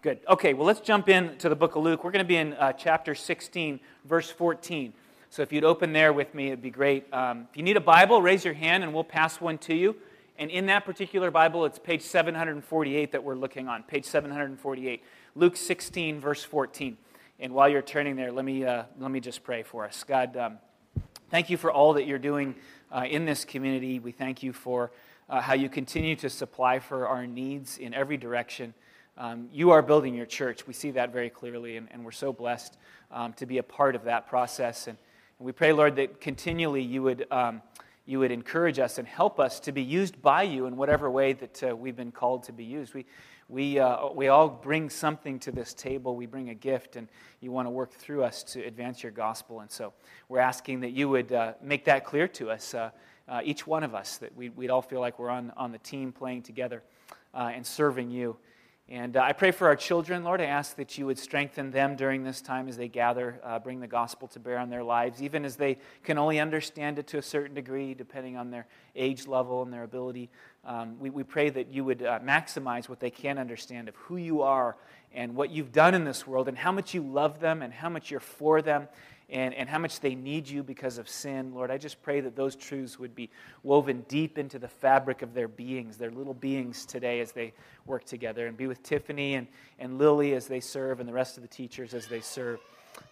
Good. Okay, well, let's jump into the book of Luke. We're going to be in uh, chapter 16, verse 14. So if you'd open there with me, it'd be great. Um, if you need a Bible, raise your hand and we'll pass one to you. And in that particular Bible, it's page 748 that we're looking on, page 748. Luke 16, verse 14. And while you're turning there, let me, uh, let me just pray for us. God, um, thank you for all that you're doing uh, in this community. We thank you for uh, how you continue to supply for our needs in every direction. Um, you are building your church. We see that very clearly, and, and we're so blessed um, to be a part of that process. And, and, we pray, Lord, that continually you would, um, you would encourage us and help us to be used by you in whatever way that uh, we've been called to be used. We, we, uh, we all bring something to this table. We bring a gift, and you want to work through us to advance your gospel. And so we're asking that you would uh, make that clear to us, uh, uh, each one of us, that we, would all feel like we're on, on the team playing together uh, and serving you. And uh, I pray for our children, Lord. I ask that you would strengthen them during this time as they gather, uh, bring the gospel to bear on their lives, even as they can only understand it to a certain degree, depending on their age level and their ability. Um, we, we pray that you would uh, maximize what they can understand of who you are and what you've done in this world and how much you love them and how much you're for them and, and how much they need you because of sin. Lord, I just pray that those truths would be woven deep into the fabric of their beings, their little beings today as they work together. And be with Tiffany and, and Lily as they serve and the rest of the teachers as they serve.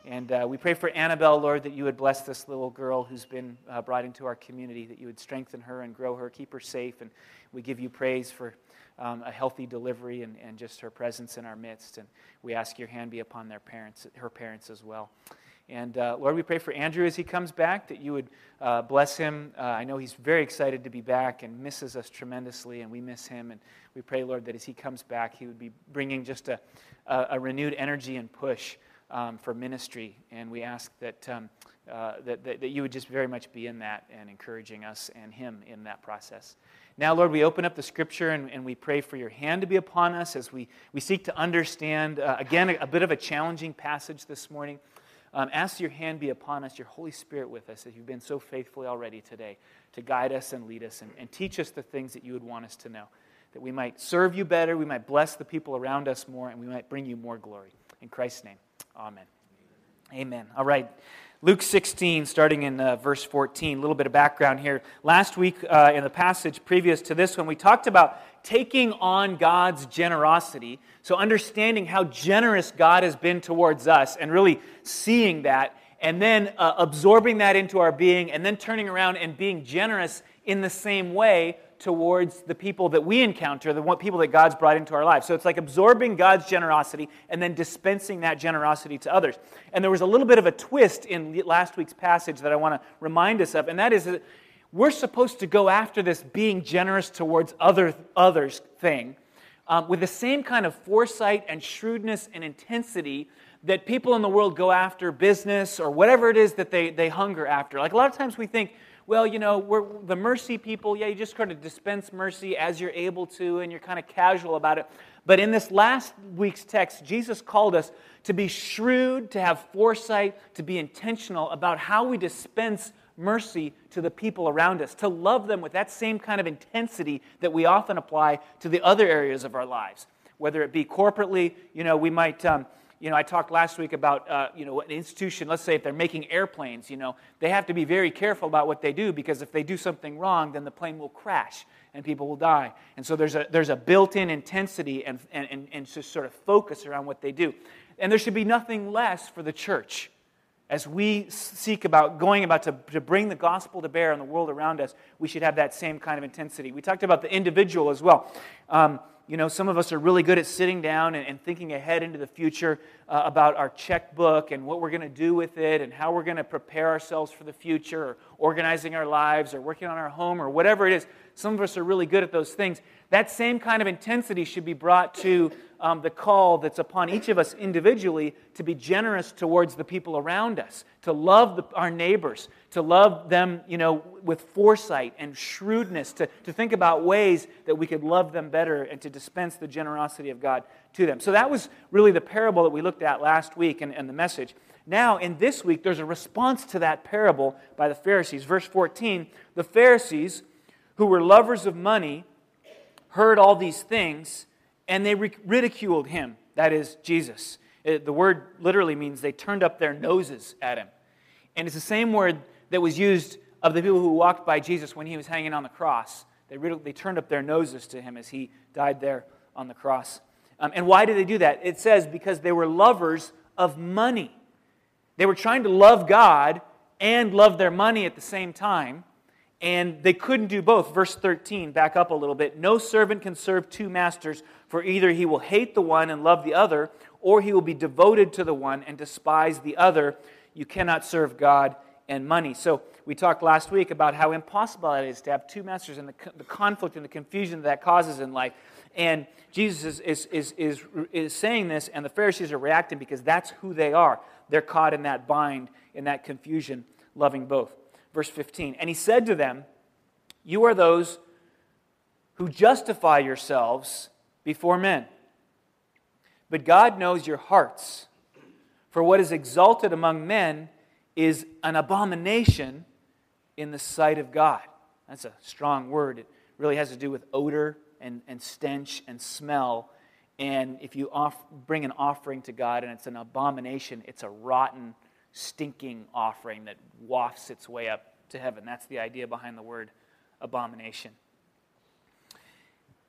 And uh, we pray for Annabelle, Lord, that you would bless this little girl who's been uh, brought into our community, that you would strengthen her and grow her, keep her safe. And we give you praise for um, a healthy delivery and, and just her presence in our midst. And we ask your hand be upon their parents, her parents as well. And uh, Lord, we pray for Andrew as he comes back, that you would uh, bless him. Uh, I know he's very excited to be back and misses us tremendously, and we miss him. And we pray, Lord, that as he comes back, he would be bringing just a, a, a renewed energy and push um, for ministry. And we ask that, um, uh, that, that, that you would just very much be in that and encouraging us and him in that process. Now, Lord, we open up the scripture and, and we pray for your hand to be upon us as we, we seek to understand, uh, again, a, a bit of a challenging passage this morning. Um, ask your hand be upon us, your Holy Spirit with us, as you've been so faithfully already today, to guide us and lead us and, and teach us the things that you would want us to know. That we might serve you better, we might bless the people around us more, and we might bring you more glory. In Christ's name, amen. Amen. All right. Luke 16, starting in uh, verse 14. A little bit of background here. Last week, uh, in the passage previous to this one, we talked about taking on God's generosity. So, understanding how generous God has been towards us and really seeing that, and then uh, absorbing that into our being, and then turning around and being generous in the same way towards the people that we encounter, the people that God's brought into our lives. So it's like absorbing God's generosity and then dispensing that generosity to others. And there was a little bit of a twist in last week's passage that I want to remind us of, and that is that we're supposed to go after this being generous towards other, others thing um, with the same kind of foresight and shrewdness and intensity that people in the world go after business or whatever it is that they, they hunger after. Like a lot of times we think, well, you know, we're the mercy people. Yeah, you just kind of dispense mercy as you're able to, and you're kind of casual about it. But in this last week's text, Jesus called us to be shrewd, to have foresight, to be intentional about how we dispense mercy to the people around us, to love them with that same kind of intensity that we often apply to the other areas of our lives. Whether it be corporately, you know, we might. Um, you know, I talked last week about, uh, you know, an institution, let's say if they're making airplanes, you know, they have to be very careful about what they do because if they do something wrong, then the plane will crash and people will die. And so there's a, there's a built-in intensity and, and, and, and just sort of focus around what they do. And there should be nothing less for the church. As we seek about going about to, to bring the gospel to bear on the world around us, we should have that same kind of intensity. We talked about the individual as well. Um, you know, some of us are really good at sitting down and, and thinking ahead into the future uh, about our checkbook and what we're going to do with it and how we're going to prepare ourselves for the future or organizing our lives or working on our home or whatever it is. Some of us are really good at those things. That same kind of intensity should be brought to um, the call that's upon each of us individually to be generous towards the people around us, to love the, our neighbors, to love them, you know, with foresight and shrewdness, to, to think about ways that we could love them better and to dispense the generosity of God to them. So that was really the parable that we looked at last week and, and the message. Now, in this week, there's a response to that parable by the Pharisees. Verse 14 the Pharisees, who were lovers of money, heard all these things and they ridiculed him. That is Jesus. It, the word literally means they turned up their noses at him. And it's the same word that was used of the people who walked by Jesus when he was hanging on the cross. They, they turned up their noses to him as he died there on the cross. Um, and why did they do that? It says because they were lovers of money. They were trying to love God and love their money at the same time, and they couldn't do both. Verse 13, back up a little bit. No servant can serve two masters, for either he will hate the one and love the other, or he will be devoted to the one and despise the other. You cannot serve God and money. So we talked last week about how impossible it is to have two masters and the, the conflict and the confusion that, that causes in life. And Jesus is, is, is, is, is saying this, and the Pharisees are reacting because that's who they are. They're caught in that bind, in that confusion, loving both. Verse 15 And he said to them, You are those who justify yourselves before men. But God knows your hearts. For what is exalted among men is an abomination in the sight of God. That's a strong word. It really has to do with odor and, and stench and smell. And if you off, bring an offering to God and it's an abomination, it's a rotten, stinking offering that wafts its way up to heaven. That's the idea behind the word abomination.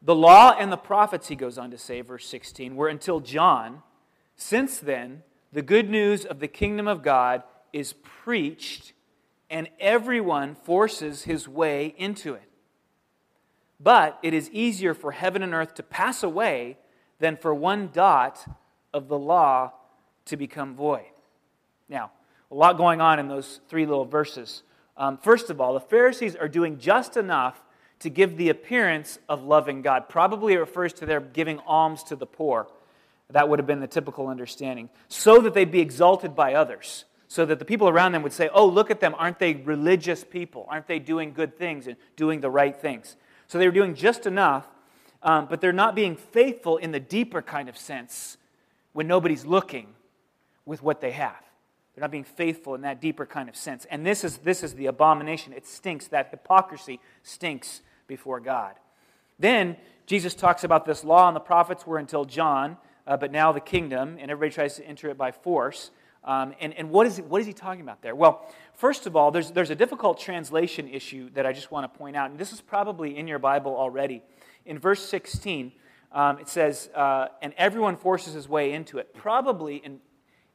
The law and the prophets, he goes on to say, verse 16, were until John. Since then, the good news of the kingdom of God is preached, and everyone forces his way into it. But it is easier for heaven and earth to pass away than for one dot of the law to become void. Now, a lot going on in those three little verses. Um, first of all, the Pharisees are doing just enough to give the appearance of loving God. Probably it refers to their giving alms to the poor. That would have been the typical understanding. So that they'd be exalted by others. So that the people around them would say, oh, look at them. Aren't they religious people? Aren't they doing good things and doing the right things? So they were doing just enough, um, but they're not being faithful in the deeper kind of sense when nobody's looking with what they have. They're not being faithful in that deeper kind of sense. And this is, this is the abomination. It stinks. That hypocrisy stinks before God. Then Jesus talks about this law and the prophets were until John, uh, but now the kingdom, and everybody tries to enter it by force. Um, and and what, is, what is he talking about there? Well, first of all, there's, there's a difficult translation issue that I just want to point out. And this is probably in your Bible already. In verse 16, um, it says, uh, and everyone forces his way into it. Probably, in,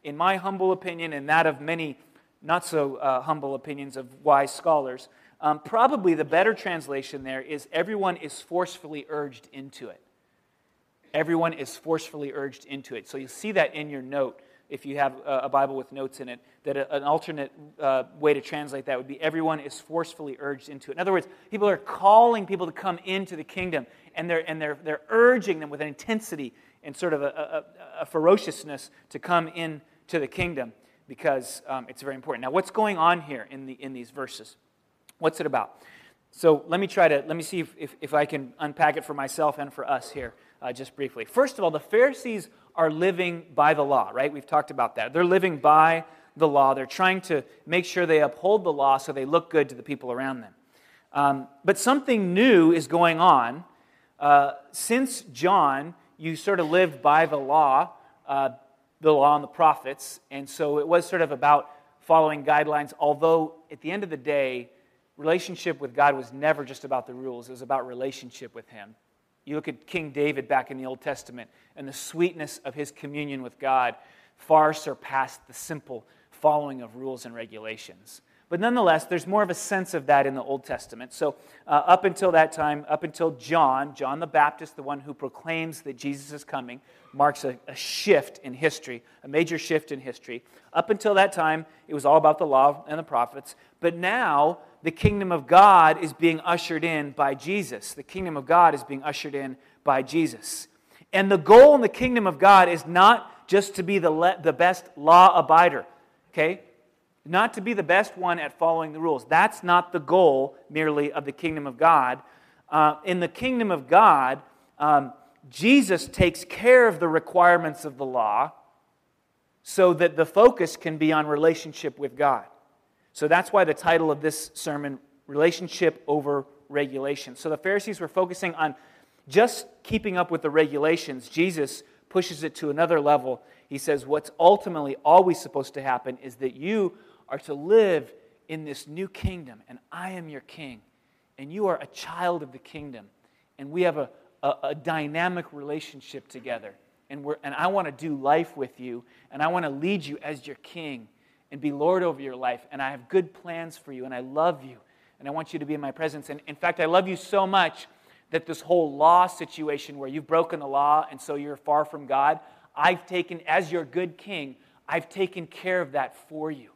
in my humble opinion and that of many not so uh, humble opinions of wise scholars, um, probably the better translation there is everyone is forcefully urged into it. Everyone is forcefully urged into it. So you see that in your note if you have a Bible with notes in it, that an alternate uh, way to translate that would be everyone is forcefully urged into it. In other words, people are calling people to come into the kingdom, and they're, and they're, they're urging them with an intensity and sort of a, a, a ferociousness to come into the kingdom because um, it's very important. Now, what's going on here in, the, in these verses? What's it about? So let me try to, let me see if, if, if I can unpack it for myself and for us here uh, just briefly. First of all, the Pharisees are living by the law, right? We've talked about that. They're living by the law. They're trying to make sure they uphold the law so they look good to the people around them. Um, but something new is going on. Uh, since John, you sort of lived by the law, uh, the law and the prophets, and so it was sort of about following guidelines, although at the end of the day, relationship with God was never just about the rules, it was about relationship with Him. You look at King David back in the Old Testament, and the sweetness of his communion with God far surpassed the simple following of rules and regulations. But nonetheless, there's more of a sense of that in the Old Testament. So, uh, up until that time, up until John, John the Baptist, the one who proclaims that Jesus is coming, marks a, a, shift in history, a major shift in history. Up until that time, it was all about the law and the prophets. But now, the kingdom of God is being ushered in by Jesus. The kingdom of God is being ushered in by Jesus. And the goal in the kingdom of God is not just to be the, le- the best law abider, okay? Not to be the best one at following the rules. That's not the goal merely of the kingdom of God. Uh, in the kingdom of God, um, Jesus takes care of the requirements of the law so that the focus can be on relationship with God. So that's why the title of this sermon, Relationship Over Regulation. So the Pharisees were focusing on just keeping up with the regulations. Jesus pushes it to another level. He says, What's ultimately always supposed to happen is that you are to live in this new kingdom, and I am your king, and you are a child of the kingdom, and we have a, a, a dynamic relationship together. And, we're, and I want to do life with you, and I want to lead you as your king and be Lord over your life. And I have good plans for you, and I love you, and I want you to be in my presence. And in fact, I love you so much that this whole law situation where you've broken the law and so you're far from God, I've taken, as your good king, I've taken care of that for you.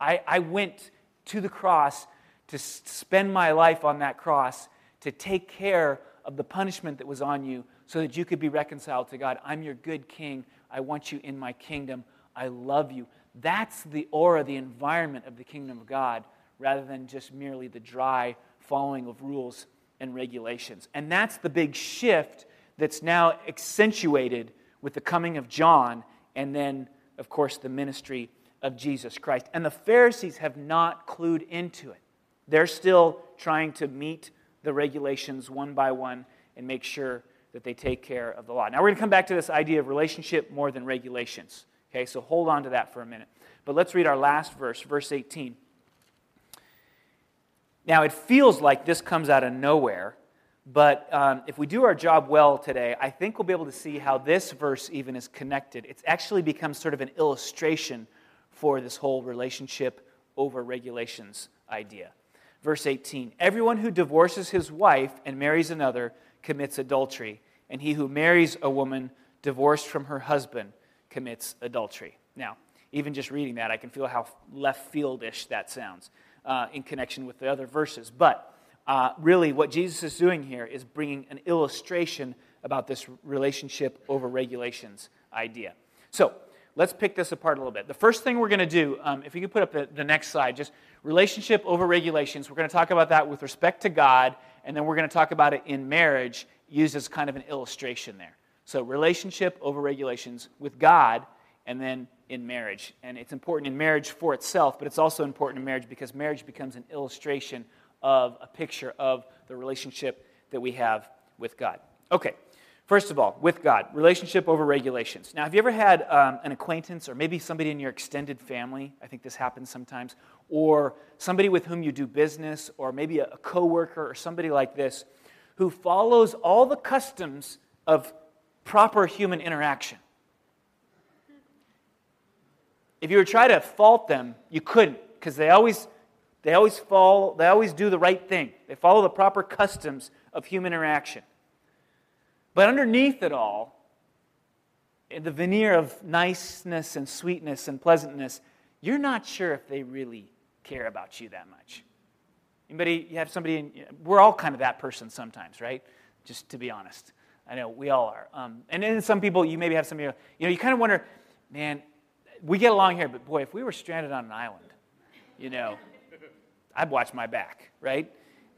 I, I went to the cross to spend my life on that cross to take care of the punishment that was on you so that you could be reconciled to God. I'm your good king. I want you in my kingdom. I love you. That's the aura, the environment of the kingdom of God, rather than just merely the dry following of rules and regulations. And that's the big shift that's now accentuated with the coming of John and then, of course, the ministry of Jesus Christ. And the Pharisees have not clued into it. They're still trying to meet the regulations one by one and make sure that they take care of the law. Now, we're going to come back to this idea of relationship more than regulations. Okay, so hold on to that for a minute. But let's read our last verse, verse 18. Now, it feels like this comes out of nowhere, but um, if we do our job well today, I think we'll be able to see how this verse even is connected. It's actually become sort of an illustration for this whole relationship over regulations idea. Verse 18 Everyone who divorces his wife and marries another commits adultery, and he who marries a woman divorced from her husband commits adultery. Now, even just reading that, I can feel how left fieldish that sounds uh, in connection with the other verses. But uh, really, what Jesus is doing here is bringing an illustration about this relationship over regulations idea. So, let's pick this apart a little bit. The first thing we're going to do, um, if you could put up the, the next slide, just relationship over regulations. We're going to talk about that with respect to God, and then we're going to talk about it in marriage, used as kind of an illustration there. So, relationship over regulations with God, and then in marriage. And it's important in marriage for itself, but it's also important in marriage because marriage becomes an illustration of a picture of the relationship that we have with God. Okay, first of all, with God, relationship over regulations. Now, have you ever had um, an acquaintance or maybe somebody in your extended family? I think this happens sometimes. Or somebody with whom you do business, or maybe a, a coworker or somebody like this who follows all the customs of proper human interaction. If you were to try to fault them, you couldn't, because they always, they always fall, they always do the right thing. They follow the proper customs of human interaction. But underneath it all, in the veneer of niceness and sweetness and pleasantness, you're not sure if they really care about you that much. Anybody, you have somebody, in, we're all kind of that person sometimes, right? Just to be honest. I know we all are. Um, and then some people, you maybe have some, you know, you kind of wonder, man, we get along here, but boy, if we were stranded on an island, you know, I'd watch my back, right?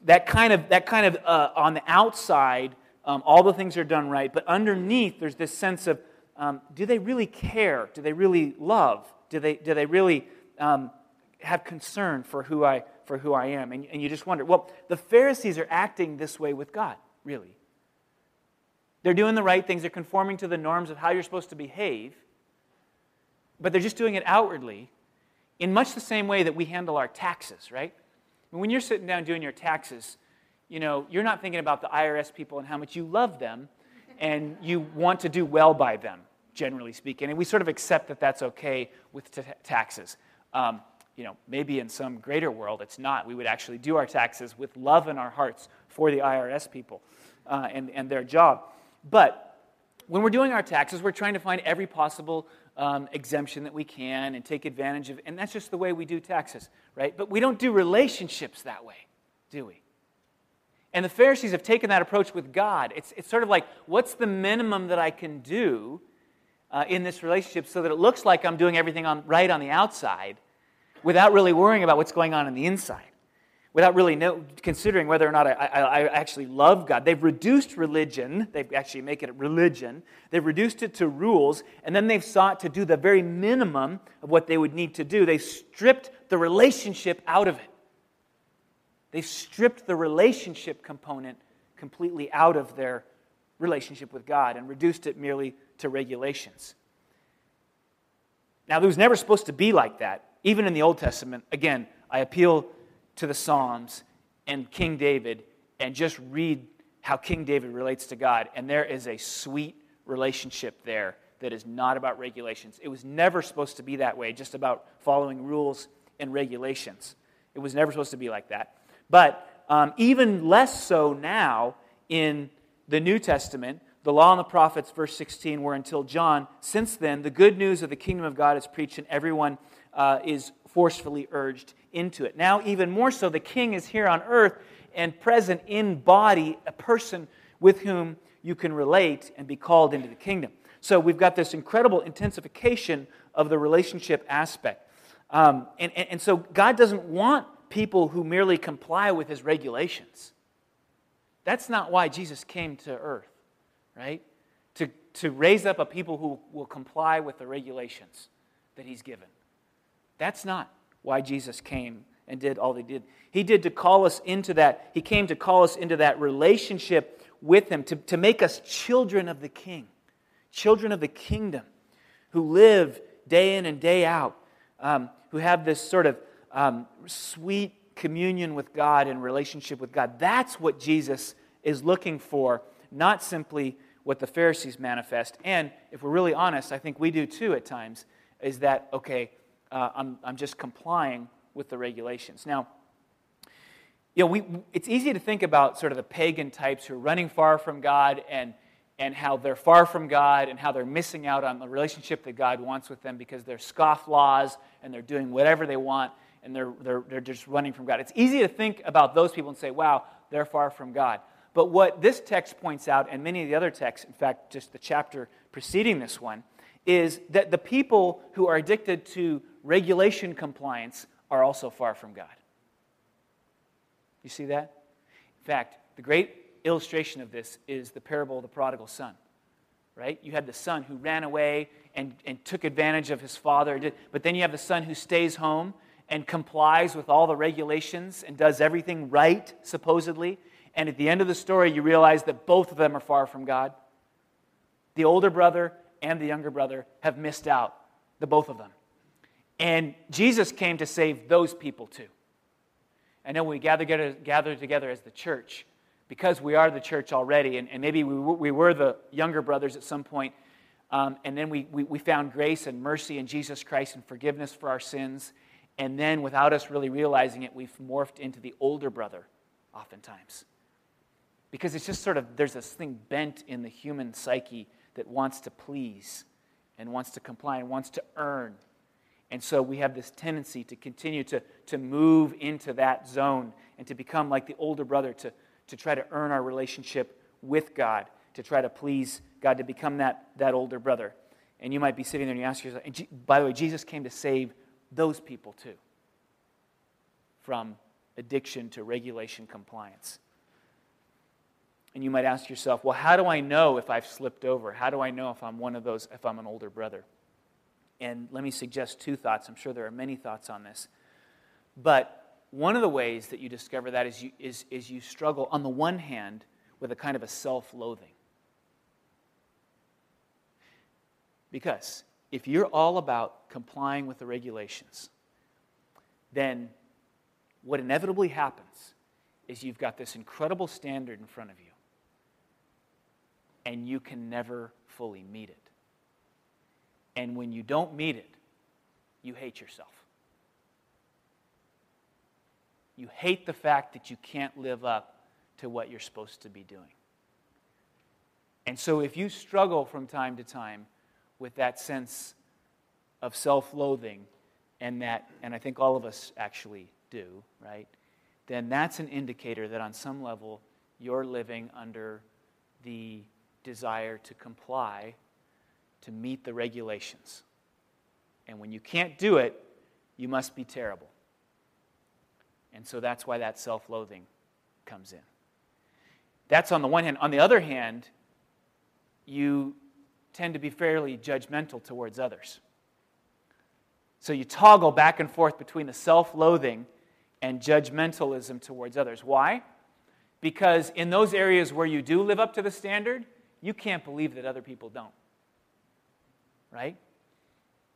That kind of, that kind of uh, on the outside, um, all the things are done right, but underneath, there's this sense of, um, do they really care? Do they really love? Do they, do they really um, have concern for who I, for who I am? And, and you just wonder, well, the Pharisees are acting this way with God, really. They're doing the right things, they're conforming to the norms of how you're supposed to behave but they're just doing it outwardly in much the same way that we handle our taxes, right? When you're sitting down doing your taxes, you know, you're not thinking about the IRS people and how much you love them and you want to do well by them, generally speaking. And we sort of accept that that's okay with t- taxes. Um, you know, maybe in some greater world it's not. We would actually do our taxes with love in our hearts for the IRS people uh, and, and their job. But when we're doing our taxes, we're trying to find every possible um, exemption that we can and take advantage of, and that's just the way we do taxes, right? But we don't do relationships that way, do we? And the Pharisees have taken that approach with God. It's, it's sort of like, what's the minimum that I can do uh, in this relationship so that it looks like I'm doing everything on, right on the outside without really worrying about what's going on in the inside? without really know, considering whether or not I, I, I, actually love God. They've reduced religion, they've actually make it religion, they've reduced it to rules, and then they've sought to do the very minimum of what they would need to do. They've stripped the relationship out of it. They've stripped the relationship component completely out of their relationship with God and reduced it merely to regulations. Now, it was never supposed to be like that. Even in the Old Testament, again, I appeal to the Psalms and King David and just read how King David relates to God. And there is a sweet relationship there that is not about regulations. It was never supposed to be that way, just about following rules and regulations. It was never supposed to be like that. But um, even less so now in the New Testament, the law and the prophets, verse 16, were until John. Since then, the good news of the kingdom of God is preached, and everyone uh, is forcefully urged into it. Now, even more so, the king is here on earth and present in body, a person with whom you can relate and be called into the kingdom. So we've got this incredible intensification of the relationship aspect. Um, and, and, and so God doesn't want people who merely comply with his regulations. That's not why Jesus came to earth, right? To, to raise up a people who will comply with the regulations that he's given. That's not why Jesus came and did all he did. He did to call us into that, he came to call us into that relationship with him, to, to make us children of the king, children of the kingdom, who live day in and day out, um, who have this sort of um, sweet communion with God and relationship with God. That's what Jesus is looking for, not simply what the Pharisees manifest. And if we're really honest, I think we do too at times, is that, okay, uh, I'm, I'm just complying with the regulations. Now, you know, we, it's easy to think about sort of the pagan types who are running far from God and, and how they're far from God and how they're missing out on the relationship that God wants with them because they're scofflaws and they're doing whatever they want and they're, they're, they're just running from God. It's easy to think about those people and say, wow, they're far from God. But what this text points out, and many of the other texts, in fact, just the chapter preceding this one, is that the people who are addicted to regulation compliance are also far from God. You see that? In fact, the great illustration of this is the parable of the prodigal son. Right? You had the son who ran away and, and took advantage of his father, but then you have the son who stays home and complies with all the regulations and does everything right, supposedly. And at the end of the story, you realize that both of them are far from God. The older brother and the younger brother have missed out, the both of them. And Jesus came to save those people too. And then we gather gather together as the church because we are the church already, and, and maybe we, we were the younger brothers at some point, um, and then we, we, we found grace and mercy in Jesus Christ and forgiveness for our sins. And then, without us really realizing it, we've morphed into the older brother, oftentimes. Because it's just sort of, there's this thing bent in the human psyche that wants to please and wants to comply and wants to earn and so we have this tendency to continue to, to move into that zone and to become like the older brother, to, to try to earn our relationship with God, to try to please God, to become that, that older brother. And you might be sitting there and you ask yourself, by the way, Jesus came to save those people too from addiction to regulation compliance. And you might ask yourself, well, how do I know if I've slipped over? How do I know if I'm one of those, if I'm an older brother? And let me suggest two thoughts. I'm sure there are many thoughts on this. But one of the ways that you discover that is you, is, is you struggle, on the one hand, with a kind of a self loathing. Because if you're all about complying with the regulations, then what inevitably happens is you've got this incredible standard in front of you, and you can never fully meet it. And when you don't meet it, you hate yourself. You hate the fact that you can't live up to what you're supposed to be doing. And so, if you struggle from time to time with that sense of self loathing, and that, and I think all of us actually do, right? Then that's an indicator that on some level you're living under the desire to comply to meet the regulations. And when you can't do it, you must be terrible. And so that's why that self loathing comes in. That's on the one hand. On the other hand, you tend to be fairly judgmental towards others. So you toggle back and forth between the self loathing and judgmentalism towards others. Why? Because in those areas where you do live up to the standard, you can't believe that other people don't. right?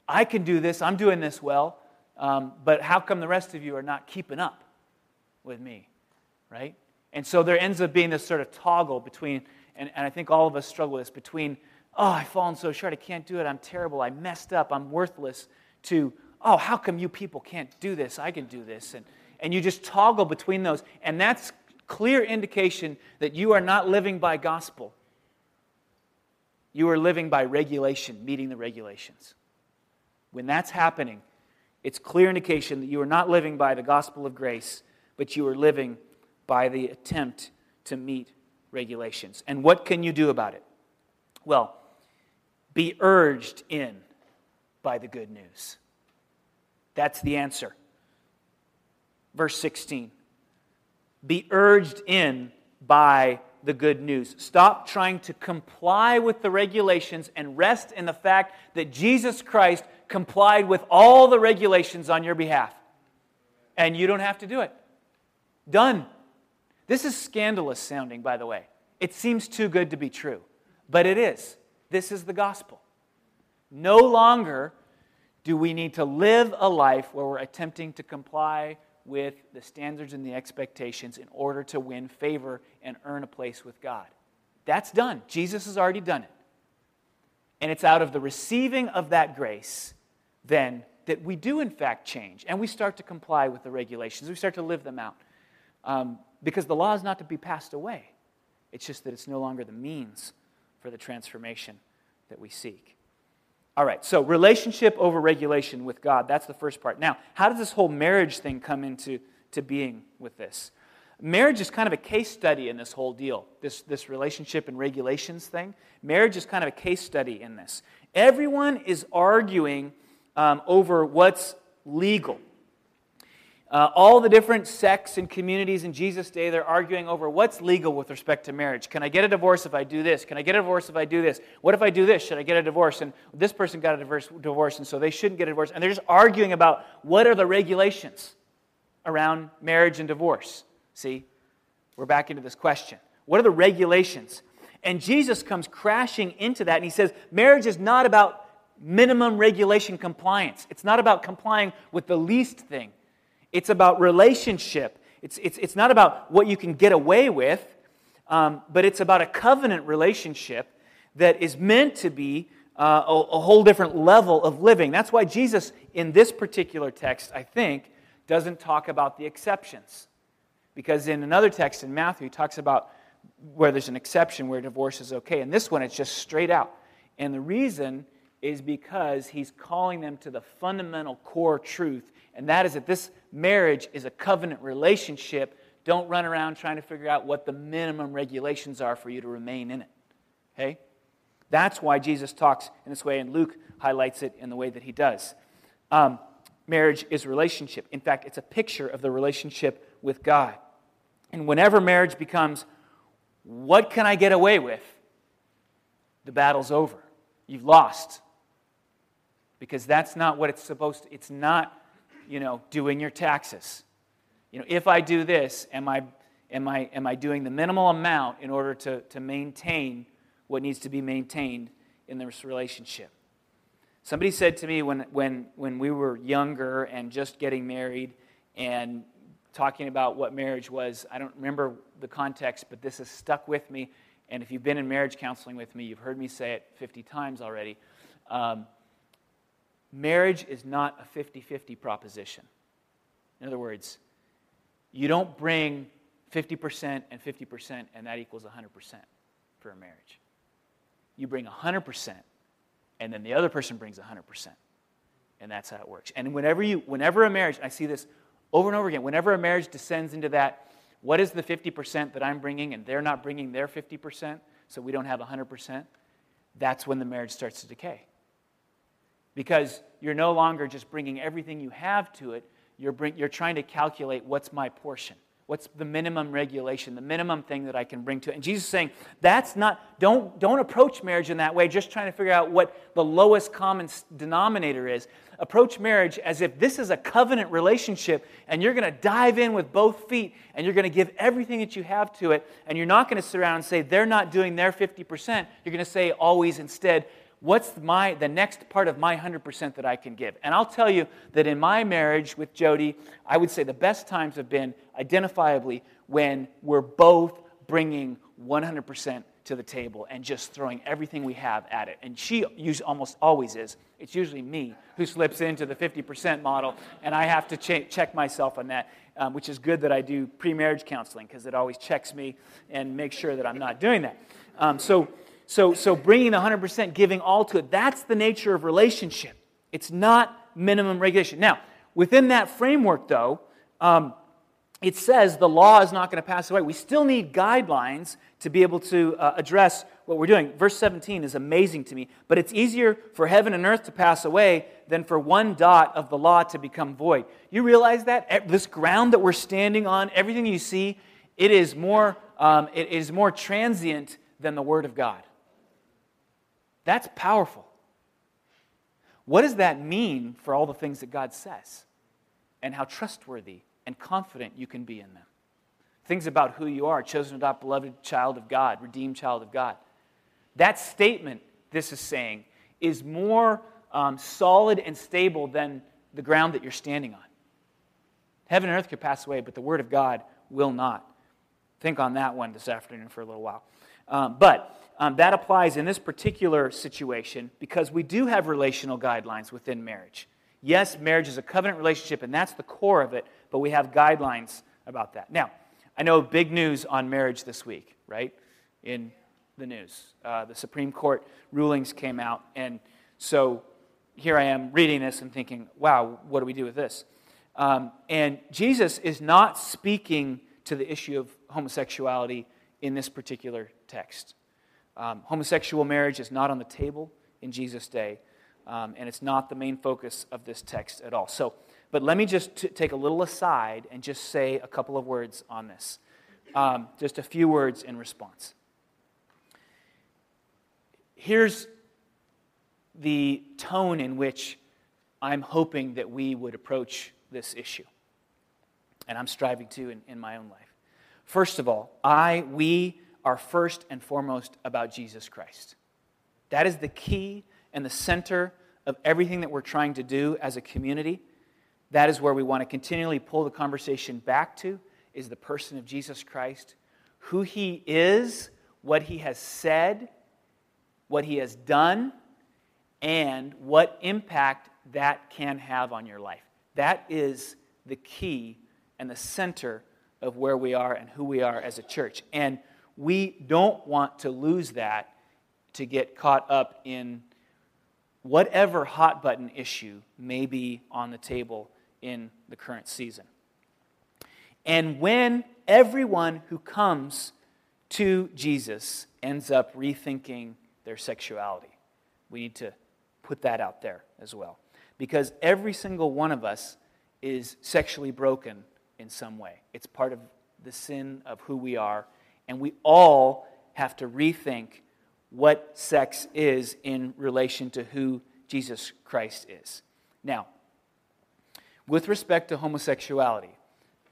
I can do this, I'm doing this well, um, but how come the rest of you are not keeping up with me, right? And so there ends up being this sort of toggle between, and, and I think all of us struggle with this, between, oh, I've fallen so short, I can't do it, I'm terrible, I messed up, I'm worthless, to, oh, how come you people can't do this? I can do this. And, and you just toggle between those. And that's clear indication that you are not living by gospel. You are living by regulation, meeting the regulations. When that's happening, it's clear indication that you are not living by the gospel of grace, but you are living by the attempt to meet regulations. And what can you do about it? Well, be urged in by the good news. That's the answer. Verse 16 Be urged in by the good news. Stop trying to comply with the regulations and rest in the fact that Jesus Christ complied with all the regulations on your behalf. And you don't have to do it. Done. This is scandalous sounding, by the way. It seems too good to be true, but it is. This is the gospel. No longer do we need to live a life where we're attempting to comply with the standards and the expectations in order to win favor and earn a place with God? That's done. Jesus has already done it. And it's out of the receiving of that grace then that we do, in fact, change and we start to comply with the regulations. We start to live them out. Um, because the law is not to be passed away, it's just that it's no longer the means for the transformation that we seek. All right, so relationship over regulation with God. That's the first part. Now, how does this whole marriage thing come into to being with this? Marriage is kind of a case study in this whole deal, this, this relationship and regulations thing. Marriage is kind of a case study in this. Everyone is arguing um, over what's legal. Uh, all the different sects and communities in Jesus' day, they're arguing over what's legal with respect to marriage. Can I get a divorce if I do this? Can I get a divorce if I do this? What if I do this? Should I get a divorce? And this person got a divorce, divorce and so they shouldn't get a divorce. And they're just arguing about what are the regulations around marriage and divorce. See, we're back into this question. What are the regulations? And Jesus comes crashing into that and he says, marriage is not about minimum regulation compliance, it's not about complying with the least thing. It's about relationship. It's, it's, it's not about what you can get away with, um, but it's about a covenant relationship that is meant to be uh, a, a whole different level of living. That's why Jesus, in this particular text, I think, doesn't talk about the exceptions. Because in another text in Matthew, he talks about where there's an exception where divorce is okay. In this one, it's just straight out. And the reason is because he's calling them to the fundamental core truth, and that is that this marriage is a covenant relationship. Don't run around trying to figure out what the minimum regulations are for you to remain in it. Okay? That's why Jesus talks in this way, and Luke highlights it in the way that he does. Um, marriage is relationship. In fact, it's a picture of the relationship with God. And whenever marriage becomes, what can I get away with? The battle's over. You've lost. Because that's not what it's supposed to. It's not you know, doing your taxes. You know, if I do this, am I, am I, am I doing the minimal amount in order to, to maintain what needs to be maintained in this relationship? Somebody said to me when, when, when we were younger and just getting married and talking about what marriage was, I don't remember the context, but this has stuck with me. And if you've been in marriage counseling with me, you've heard me say it 50 times already. Um, marriage is not a 50 50 proposition. In other words, you don't bring 50% and 50% and that equals 100% for a marriage. You bring 100% and then the other person brings 100%. And that's how it works. And whenever you whenever a marriage, I see this over and over again, whenever a marriage descends into that what is the 50% that I'm bringing and they're not bringing their 50%, so we don't have 100%, that's when the marriage starts to decay because you're no longer just bringing everything you have to it, you're, bring, you're trying to calculate what's my portion. What's the minimum regulation, the minimum thing that I can bring to it? And Jesus is saying, that's not, don't, don't approach marriage in that way, just trying to figure out what the lowest common denominator is. Approach marriage as if this is a covenant relationship and you're going to dive in with both feet and you're going to give everything that you have to it. And you're not going to sit around and say, they're not doing their 50%. You're going to say always instead, what's my the next part of my 100% that I can give? And I'll tell you that in my marriage with Jody, I would say the best times have been identifiably when we're both bringing 100% to the table and just throwing everything we have at it. And she almost always is. It's usually me who slips into the 50% model, and I have to ch- check myself on that, um, which is good that I do pre marriage counseling because it always checks me and makes sure that I'm not doing that. Um, so, so, so bringing the 100%, giving all to it, that's the nature of relationship. It's not minimum regulation. Now, within that framework, though, um, it says the law is not going to pass away. We still need guidelines to be able to uh, address what we're doing. Verse 17 is amazing to me. But it's easier for heaven and earth to pass away than for one dot of the law to become void. You realize that? This ground that we're standing on, everything you see, it is more, um, it is more transient than the Word of God. That's powerful. What does that mean for all the things that God says and how trustworthy and confident you can be in them? Things about who you are chosen, adopt, beloved child of God, redeemed child of God. That statement, this is saying, is more um, solid and stable than the ground that you're standing on. Heaven and earth could pass away, but the Word of God will not. Think on that one this afternoon for a little while. Um, but um, that applies in this particular situation because we do have relational guidelines within marriage. Yes, marriage is a covenant relationship, and that's the core of it, but we have guidelines about that. Now, I know big news on marriage this week, right? In the news. Uh, the Supreme Court rulings came out, and so here I am reading this and thinking, wow, what do we do with this? Um, and Jesus is not speaking to the issue of homosexuality in this particular text. Um, homosexual marriage is not on the table in Jesus' day, um, and it's not the main focus of this text at all. So, but let me just t- take a little aside and just say a couple of words on this. Um, just a few words in response. Here's the tone in which I'm hoping that we would approach this issue, and I'm striving to in, in my own life. First of all, I, we are first and foremost about Jesus Christ. That is the key and the center of everything that we're trying to do as a community. That is where we want to continually pull the conversation back to is the person of Jesus Christ, who he is, what he has said, what he has done, and what impact that can have on your life. That is the key and the center of where we are and who we are as a church. And we don't want to lose that to get caught up in whatever hot button issue may be on the table in the current season. And when everyone who comes to Jesus ends up rethinking their sexuality, we need to put that out there as well. Because every single one of us is sexually broken in some way. It's part of the sin of who we are, and we all have to rethink what sex is in relation to who Jesus Christ is. Now, with respect to homosexuality,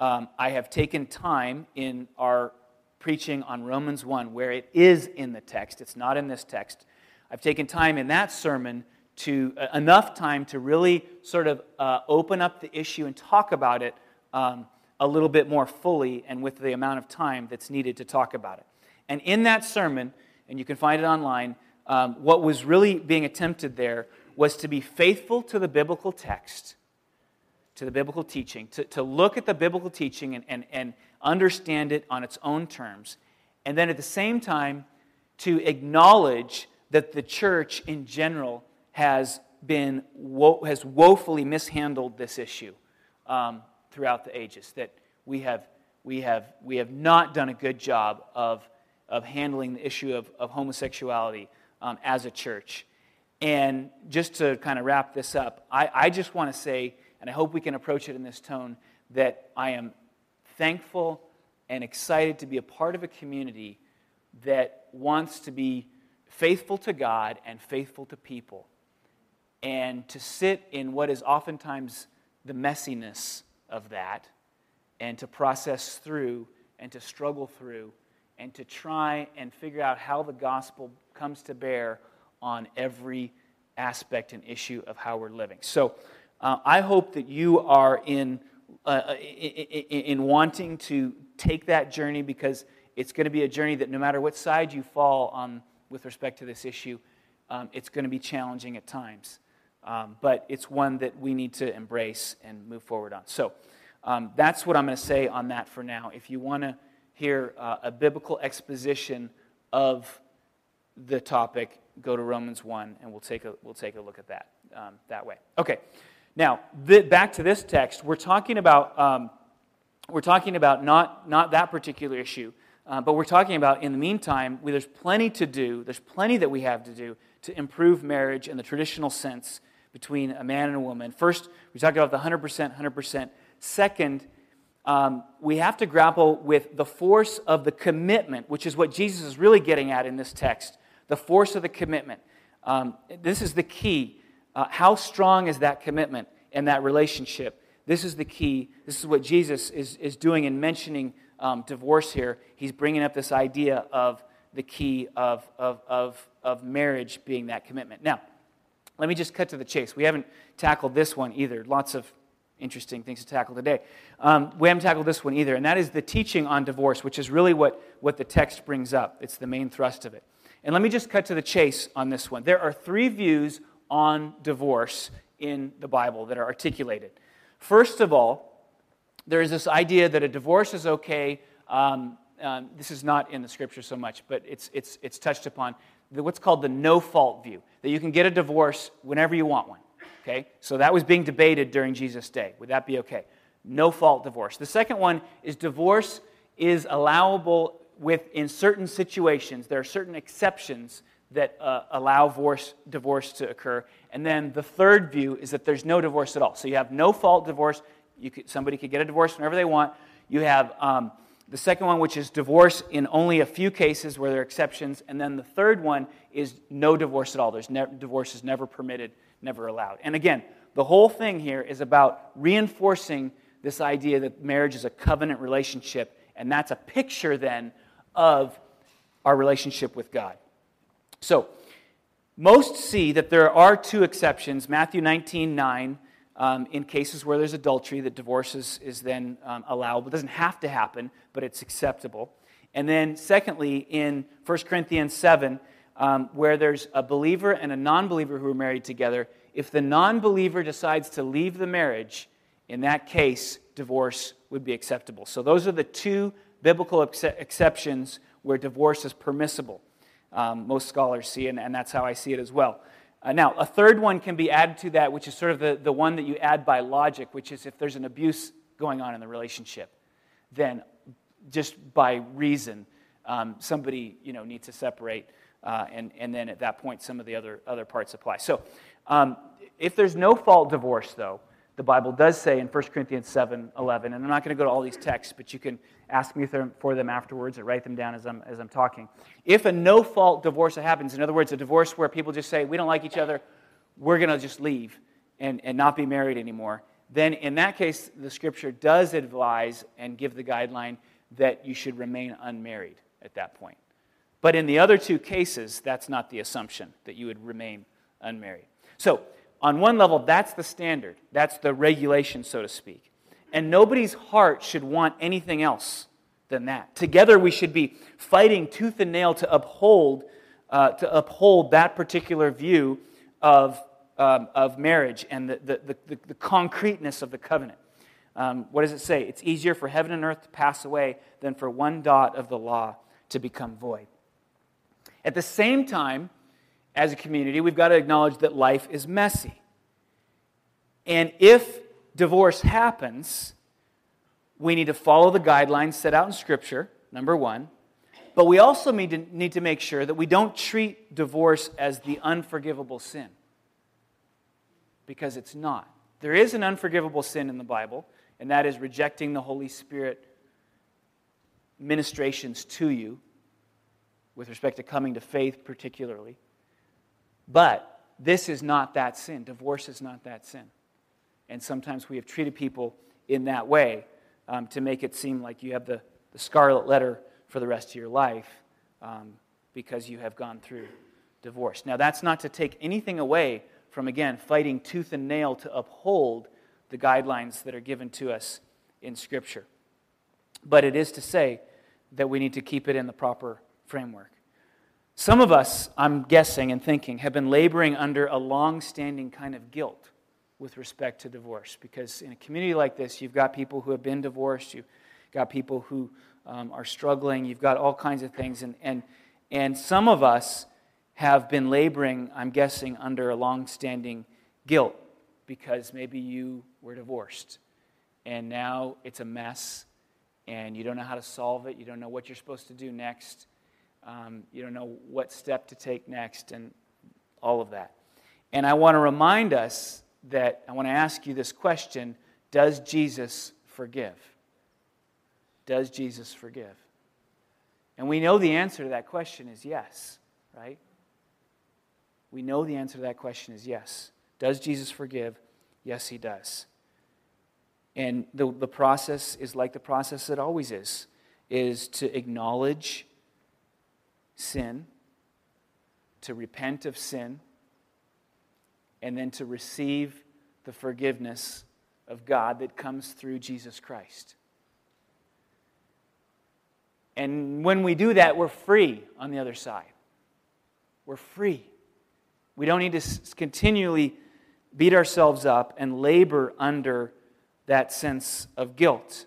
um, I have taken time in our preaching on Romans 1, where it is in the text, it's not in this text. I've taken time in that sermon to uh, enough time to really sort of uh, open up the issue and talk about it um, a little bit more fully and with the amount of time that's needed to talk about it. And in that sermon, and you can find it online, um, what was really being attempted there was to be faithful to the biblical text, to the biblical teaching, to, to look at the biblical teaching and, and, and understand it on its own terms, and then at the same time to acknowledge that the church in general has been wo- has woefully mishandled this issue um, throughout the ages. That we have we have we have not done a good job of of handling the issue of, of homosexuality um, as a church. And just to kind of wrap this up, I, I just want to say, and I hope we can approach it in this tone, that I am thankful and excited to be a part of a community that wants to be faithful to God and faithful to people and to sit in what is oftentimes the messiness of that and to process through and to struggle through and to try and figure out how the gospel comes to bear on every aspect and issue of how we're living. So uh, I hope that you are in, uh, in, in wanting to take that journey because it's going to be a journey that no matter what side you fall on with respect to this issue, um, it's going to be challenging at times. Um, but it's one that we need to embrace and move forward on. So um, that's what I'm going to say on that for now. If you want to hear uh, a biblical exposition of the topic, go to Romans 1 and we'll take a, we'll take a look at that um, that way. Okay. Now, th- back to this text, we're talking about, um, we're talking about not, not that particular issue, uh, but we're talking about in the meantime, we, there's plenty to do, there's plenty that we have to do to improve marriage in the traditional sense between a man and a woman. First, we talked about the 100%, 100%. Second, um, we have to grapple with the force of the commitment, which is what Jesus is really getting at in this text the force of the commitment. Um, this is the key. Uh, how strong is that commitment and that relationship? This is the key. This is what Jesus is, is doing in mentioning um, divorce here. He's bringing up this idea of the key of, of, of, of marriage being that commitment. Now, let me just cut to the chase. We haven't tackled this one either. Lots of interesting things to tackle today. Um, we haven't tackled this one either, and that is the teaching on divorce, which is really what, what the text brings up. It's the main thrust of it. And let me just cut to the chase on this one. There are three views on divorce in the Bible that are articulated. First of all, there is this idea that a divorce is okay. Um, um, this is not in the scripture so much, but it's, it's, it's touched upon. What's called the no fault view, that you can get a divorce whenever you want one. Okay? So that was being debated during Jesus' day. Would that be okay? No fault divorce. The second one is divorce is allowable with in certain situations, there are certain exceptions that uh, allow divorce, divorce to occur. And then the third view is that there's no divorce at all. So you have no fault divorce. Could, somebody could get a divorce whenever they want. You have um, the second one, which is divorce in only a few cases where there are exceptions. And then the third one is no divorce at all. There's ne- divorce is never permitted, never allowed. And again, the whole thing here is about reinforcing this idea that marriage is a covenant relationship. And that's a picture then of our relationship with God. So, most see that there are two exceptions Matthew 19 9, um, in cases where there's adultery, that divorce is, is then um, allowable. It doesn't have to happen, but it's acceptable. And then, secondly, in 1 Corinthians 7, um, where there's a believer and a non believer who are married together, if the non believer decides to leave the marriage, in that case, divorce would be acceptable. So, those are the two biblical ex- exceptions where divorce is permissible. Um, most scholars see, and, and that's how I see it as well. Uh, now, a third one can be added to that, which is sort of the, the one that you add by logic, which is if there's an abuse going on in the relationship, then just by reason, um, somebody you know, needs to separate, uh, and, and then at that point, some of the other, other parts apply. So, um, if there's no fault divorce, though, the Bible does say in 1 Corinthians 7 11, and I'm not going to go to all these texts, but you can ask me for them afterwards or write them down as I'm, as I'm talking. If a no fault divorce happens, in other words, a divorce where people just say, we don't like each other, we're going to just leave and, and not be married anymore, then in that case, the scripture does advise and give the guideline that you should remain unmarried at that point. But in the other two cases, that's not the assumption that you would remain unmarried. So, on one level, that's the standard, that's the regulation, so to speak. And nobody's heart should want anything else than that. Together, we should be fighting tooth and nail to uphold, uh, to uphold that particular view of, um, of marriage and the, the, the, the, concreteness of the covenant. Um, what does it say? It's easier for heaven and earth to pass away than for one dot of the law to become void. At the same time, as a community, we've got to acknowledge that life is messy. And if divorce happens, we need to follow the guidelines set out in Scripture, number one. But we also need to, need to make sure that we don't treat divorce as the unforgivable sin. Because it's not. There is an unforgivable sin in the Bible, and that is rejecting the Holy Spirit ministrations to you with respect to coming to faith, particularly. But this is not that sin. Divorce is not that sin. And sometimes we have treated people in that way um, to make it seem like you have the, the scarlet letter for the rest of your life um, because you have gone through divorce. Now, that's not to take anything away from, again, fighting tooth and nail to uphold the guidelines that are given to us in Scripture. But it is to say that we need to keep it in the proper framework. Some of us, I'm guessing and thinking, have been laboring under a long standing kind of guilt with respect to divorce. Because in a community like this, you've got people who have been divorced, you've got people who um, are struggling, you've got all kinds of things. And, and, and some of us have been laboring, I'm guessing, under a long standing guilt because maybe you were divorced and now it's a mess and you don't know how to solve it, you don't know what you're supposed to do next, um, you don't know what step to take next, and all of that. And I want to remind us that I want to ask you this question Does Jesus forgive? Does Jesus forgive? And we know the answer to that question is yes, right? We know the answer to that question is yes. Does Jesus forgive? Yes, he does. And the, the process is like the process it always is, is to acknowledge sin, to repent of sin, and then to receive the forgiveness of God that comes through Jesus Christ. And when we do that, we're free on the other side. We're free. We don't need to continually beat ourselves up and labor under that sense of guilt.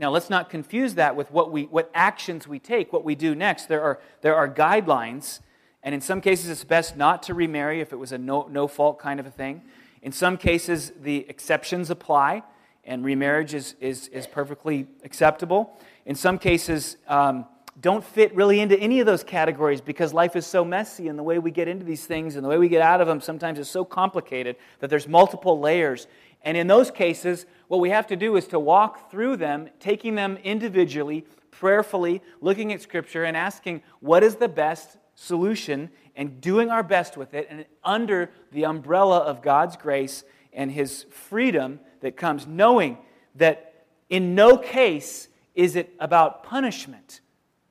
Now, let's not confuse that with what, we, what actions we take, what we do next. There are, there are guidelines, and in some cases, it's best not to remarry if it was a no, no fault kind of a thing. In some cases, the exceptions apply, and remarriage is, is, is perfectly acceptable. In some cases, um, don't fit really into any of those categories because life is so messy and the way we get into these things and the way we get out of them sometimes is so complicated that there's multiple layers. And in those cases, what we have to do is to walk through them, taking them individually, prayerfully, looking at Scripture and asking what is the best solution and doing our best with it and under the umbrella of God's grace and His freedom that comes, knowing that in no case is it about punishment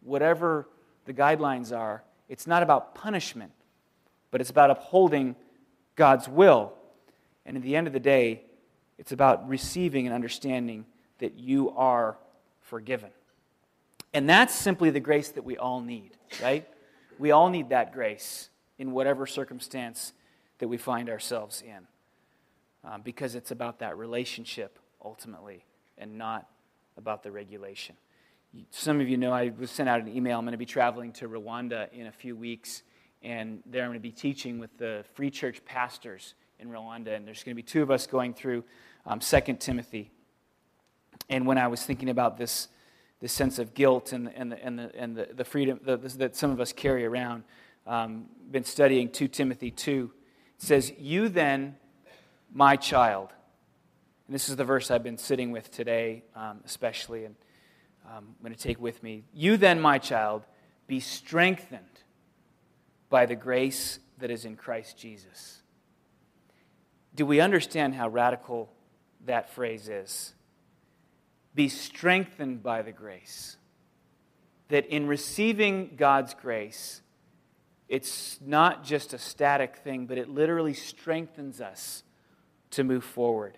whatever the guidelines are, it's not about punishment, but it's about upholding God's will. And at the end of the day, it's about receiving and understanding that you are forgiven. And that's simply the grace that we all need, right? We all need that grace in whatever circumstance that we find ourselves in. Um, because it's about that relationship ultimately and not about the regulation. Some of you know I was sent out an email. I'm going to be traveling to Rwanda in a few weeks, and there I'm going to be teaching with the free church pastors in Rwanda. And there's going to be two of us going through um, 2 Timothy. And when I was thinking about this, this sense of guilt and, and, the, and, the, and the, the freedom that some of us carry around, um, been studying 2 Timothy 2. It says, You then, my child. And this is the verse I've been sitting with today, um, especially. And um, I'm going to take with me. You then, my child, be strengthened by the grace that is in Christ Jesus. Do we understand how radical that phrase is? Be strengthened by the grace. That in receiving God's grace, it's not just a static thing, but it literally strengthens us to move forward.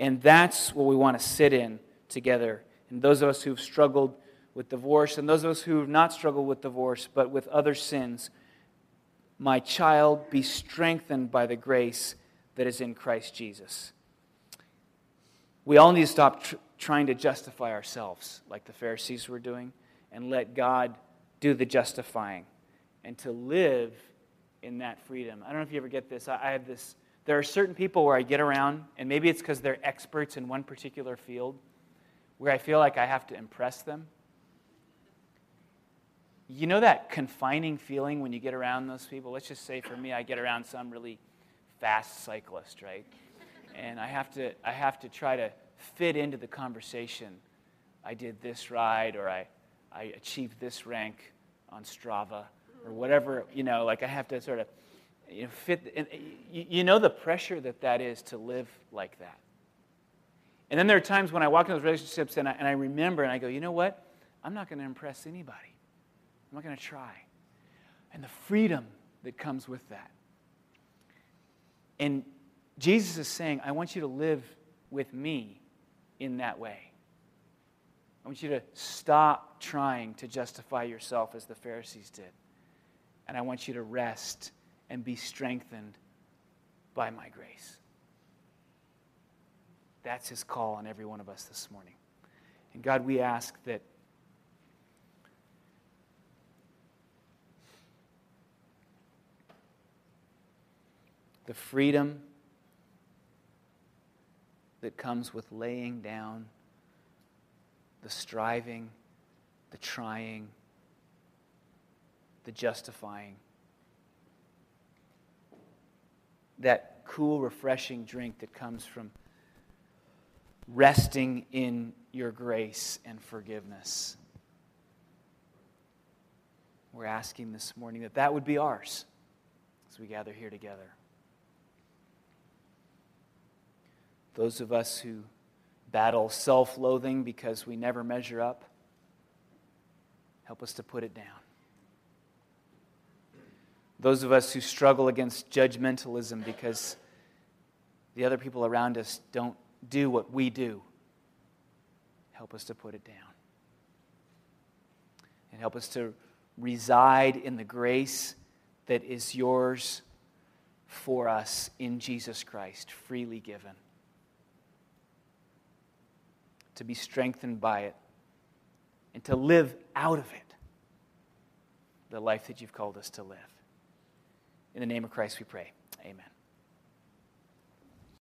And that's what we want to sit in together and those of us who've struggled with divorce, and those of us who have not struggled with divorce, but with other sins, my child, be strengthened by the grace that is in Christ Jesus. We all need to stop tr- trying to justify ourselves like the Pharisees were doing and let God do the justifying and to live in that freedom. I don't know if you ever get this. I, I have this. There are certain people where I get around, and maybe it's because they're experts in one particular field where I feel like I have to impress them. You know that confining feeling when you get around those people? Let's just say for me, I get around some really fast cyclist, right? And I have to, I have to try to fit into the conversation. I did this ride, or I, I achieved this rank on Strava, or whatever, you know, like I have to sort of you know, fit. And uh, you know the pressure that that is to live like that. And then there are times when I walk into those relationships and I, and I remember and I go, you know what? I'm not going to impress anybody. I'm not going to try. And the freedom that comes with that. And Jesus is saying, I want you to live with me in that way. I want you to stop trying to justify yourself as the Pharisees did. And I want you to rest and be strengthened by my grace. That's his call on every one of us this morning. And God, we ask that the freedom that comes with laying down the striving, the trying, the justifying. That cool, refreshing drink that comes from resting in your grace and forgiveness. We're asking this morning that that would be ours as we gather here together. Those of us who battle self loathing because we never measure up, help us to put it down. Those of us who struggle against judgmentalism because the other people around us don't do what we do, help us to put it down. And help us to reside in the grace that is yours for us in Jesus Christ, freely given to be strengthened by it, and to live out of it the life that you've called us to live. In the name of Christ we pray. Amen.